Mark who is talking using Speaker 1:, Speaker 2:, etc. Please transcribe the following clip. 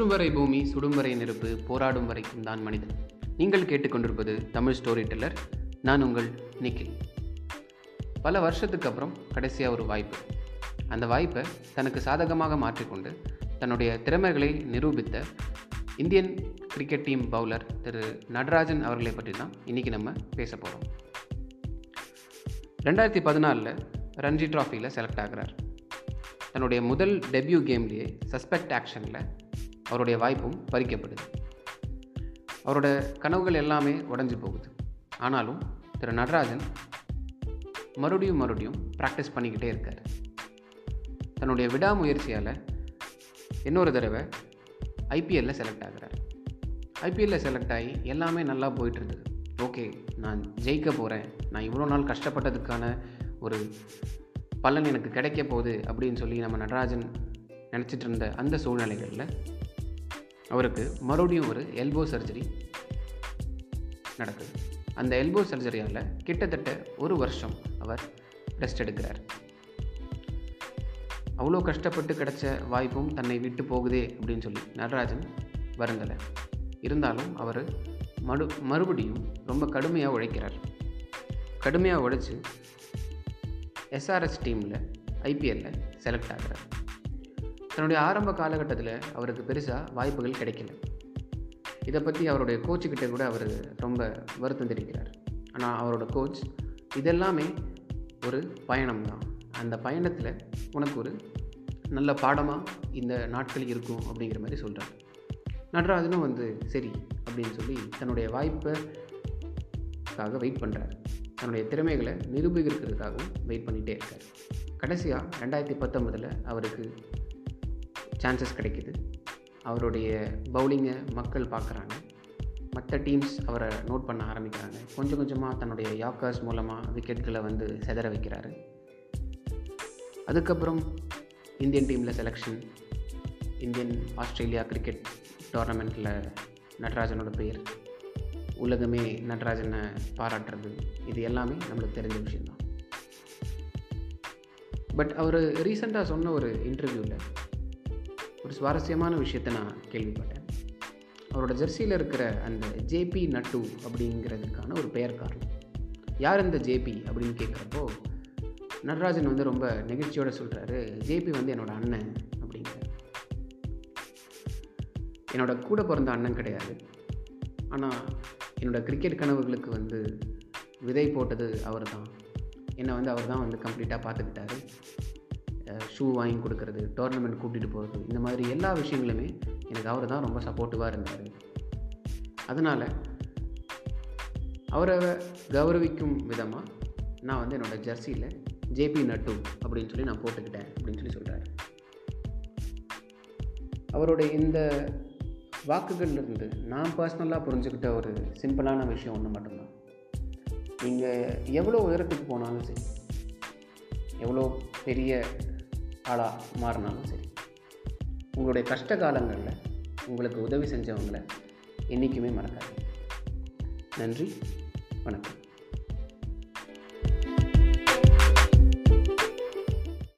Speaker 1: சுற்றும் வரை பூமி சுடும் வரை நெருப்பு போராடும் வரைக்கும் தான் மனிதன். நீங்கள் கேட்டுக்கொண்டிருப்பது தமிழ் ஸ்டோரி டெல்லர் நான் உங்கள் நிக்கில். பல வருஷத்துக்கு அப்புறம் கடைசியாக ஒரு வாய்ப்பு. அந்த வாய்ப்பை தனக்கு சாதகமாக மாற்றிக்கொண்டு தன்னுடைய திறமைகளை நிரூபித்த Indian cricket team bowler Thiru Natarajan அவர்களை பற்றி தான் இன்றைக்கி நம்ம பேச போகிறோம் ரெண்டாயிரத்தி பதினாலில் ரஞ்சி ட்ராஃபியில் செலக்ட் ஆகிறார். தன்னுடைய முதல் டெபியூ கேம்லேயே சஸ்பெக்ட் ஆக்ஷனில் அவருடைய வாய்ப்பும் பறிக்கப்படுது. அவரோட கனவுகள் எல்லாமே உடஞ்சி போகுது. ஆனாலும் திரு நடராஜன் மறுபடியும் மறுபடியும் ப்ராக்டிஸ் பண்ணிக்கிட்டே இருக்கார். தன்னுடைய விடாமுயற்சியால் இன்னொரு தடவை ஐபிஎல்லில் செலக்ட் ஆகிறார். ஐபிஎல்லில் செலக்ட் ஆகி எல்லாமே நல்லா போயிட்டு இருந்தது ஓகே நான் ஜெயிக்க போகிறேன் நான் இவ்வளோ நாள் கஷ்டப்பட்டதுக்கான ஒரு பலன் எனக்கு கிடைக்க போகுது அப்படின்னு சொல்லி நம்ம நடராஜன் நினச்சிட்டு இருந்த அந்த சூழ்நிலைகளில் அவருக்கு மறுபடியும் ஒரு எல்போ சர்ஜரி நடக்குது. அந்த எல்போ சர்ஜரியால் கிட்டத்தட்ட ஒரு வருஷம் அவர் ரெஸ்ட் எடுக்கிறார். அவ்வளோ கஷ்டப்பட்டு கிடைச்ச வாய்ப்பும் தன்னை விட்டு போகுதே அப்படின்னு சொல்லி நடராஜன் வருந்தலை இருந்தாலும் அவர் மறு மறுபடியும் ரொம்ப கடுமையாக உழைக்கிறார். கடுமையாக உழைச்சி எஸ்ஆர்எஸ் டீமில் ஐபிஎல்லில் செலக்ட் ஆகிறார். தன்னுடைய ஆரம்ப காலகட்டத்தில் அவருக்கு பெருசாக வாய்ப்புகள் கிடைக்கல. இதை பற்றி அவருடைய கோச்சுக்கிட்ட கூட அவர் ரொம்ப வருத்தம் தெரிவிக்கிறார். ஆனால் அவரோட கோச் இதெல்லாமே ஒரு பயணம் தான். அந்த பயணத்தில் உனக்கு ஒரு நல்ல பாடமாக இந்த நாட்கள் இருக்கும் அப்படிங்கிற மாதிரி சொல்கிறார் நடராஜனும் வந்து சரி அப்படின்னு சொல்லி தன்னுடைய வாய்ப்புக்காக வெயிட் பண்ணுறார் தன்னுடைய திறமைகளை நிரூபிக்கிறதுக்காகவும் வெயிட் பண்ணிகிட்டே இருக்கார். கடைசியாக ரெண்டாயிரத்தி பத்தொம்பதில் அவருக்கு சான்சஸ் கிடைக்குது. அவருடைய பவுலிங்கை மக்கள் பார்க்குறாங்க. மற்ற டீம்ஸ் அவரை நோட் பண்ண ஆரம்பிக்கிறாங்க. கொஞ்சம் கொஞ்சமாக தன்னுடைய யாக்கர்ஸ் மூலமாக விக்கெட்களை வந்து செதற வைக்கிறாரு. அதுக்கப்புறம் இந்தியன் டீமில் செலெக்ஷன் இந்தியன் ஆஸ்திரேலியா கிரிக்கெட் டோர்னமெண்ட்டில் நடராஜனோட பெயர். உலகமே நடராஜனை பாராட்டுறது. இது எல்லாமே நம்மளுக்கு தெரிஞ்ச விஷயந்தான் பட் அவர் ரீசெண்டாக சொன்ன ஒரு இன்டர்வியூவில் ஒரு சுவாரஸ்யமான விஷயத்தை நான் கேள்விப்பட்டேன். அவரோட ஜெர்சியில் இருக்கிற அந்த ஜேபி நட்டு அப்படிங்கிறதுக்கான ஒரு பெயர் காரணம். யார் இந்த ஜேபி அப்படின்னு கேட்குறப்போ நடராஜன் வந்து ரொம்ப நெகிழ்ச்சியோடு சொல்கிறாரு ஜேபி வந்து என்னோடய அண்ணன் அப்படிங்கிற என்னோட கூட பிறந்த அண்ணன் கிடையாது. ஆனால் என்னோடய கிரிக்கெட் கனவுகளுக்கு வந்து விதை போட்டது அவர் தான் என்னை வந்து அவர் தான் வந்து கம்ப்ளீட்டாக பார்த்துக்கிட்டாரு. ஷூ வாங்கி கொடுக்கறது டோர்னமெண்ட் கூட்டிகிட்டு போகிறது இந்த மாதிரி எல்லா விஷயங்களுமே எனக்கு அவர் தான் ரொம்ப சப்போர்ட்டிவாக இருந்தார். அதனால் அவரை கௌரவிக்கும் விதமாக நான் வந்து என்னோடய ஜெர்சியில் ஜேபி நட்டு அப்படின்னு சொல்லி நான் போட்டுக்கிட்டேன் அப்படின்னு சொல்லி சொல்கிறார் அவருடைய இந்த வாக்குகள்லேருந்து நான் பர்சனலாக புரிஞ்சுக்கிட்ட ஒரு சிம்பிளான விஷயம் ஒன்று மட்டும்தான். நீங்கள் எவ்வளோ உயரத்துக்கு போனாலும் சரி எவ்வளோ பெரிய ஆளாக மாறினாலும் சரி. உங்களுடைய கஷ்ட காலங்களில் உங்களுக்கு உதவி செஞ்சவங்களை என்றைக்குமே மறக்காது நன்றி. வணக்கம்.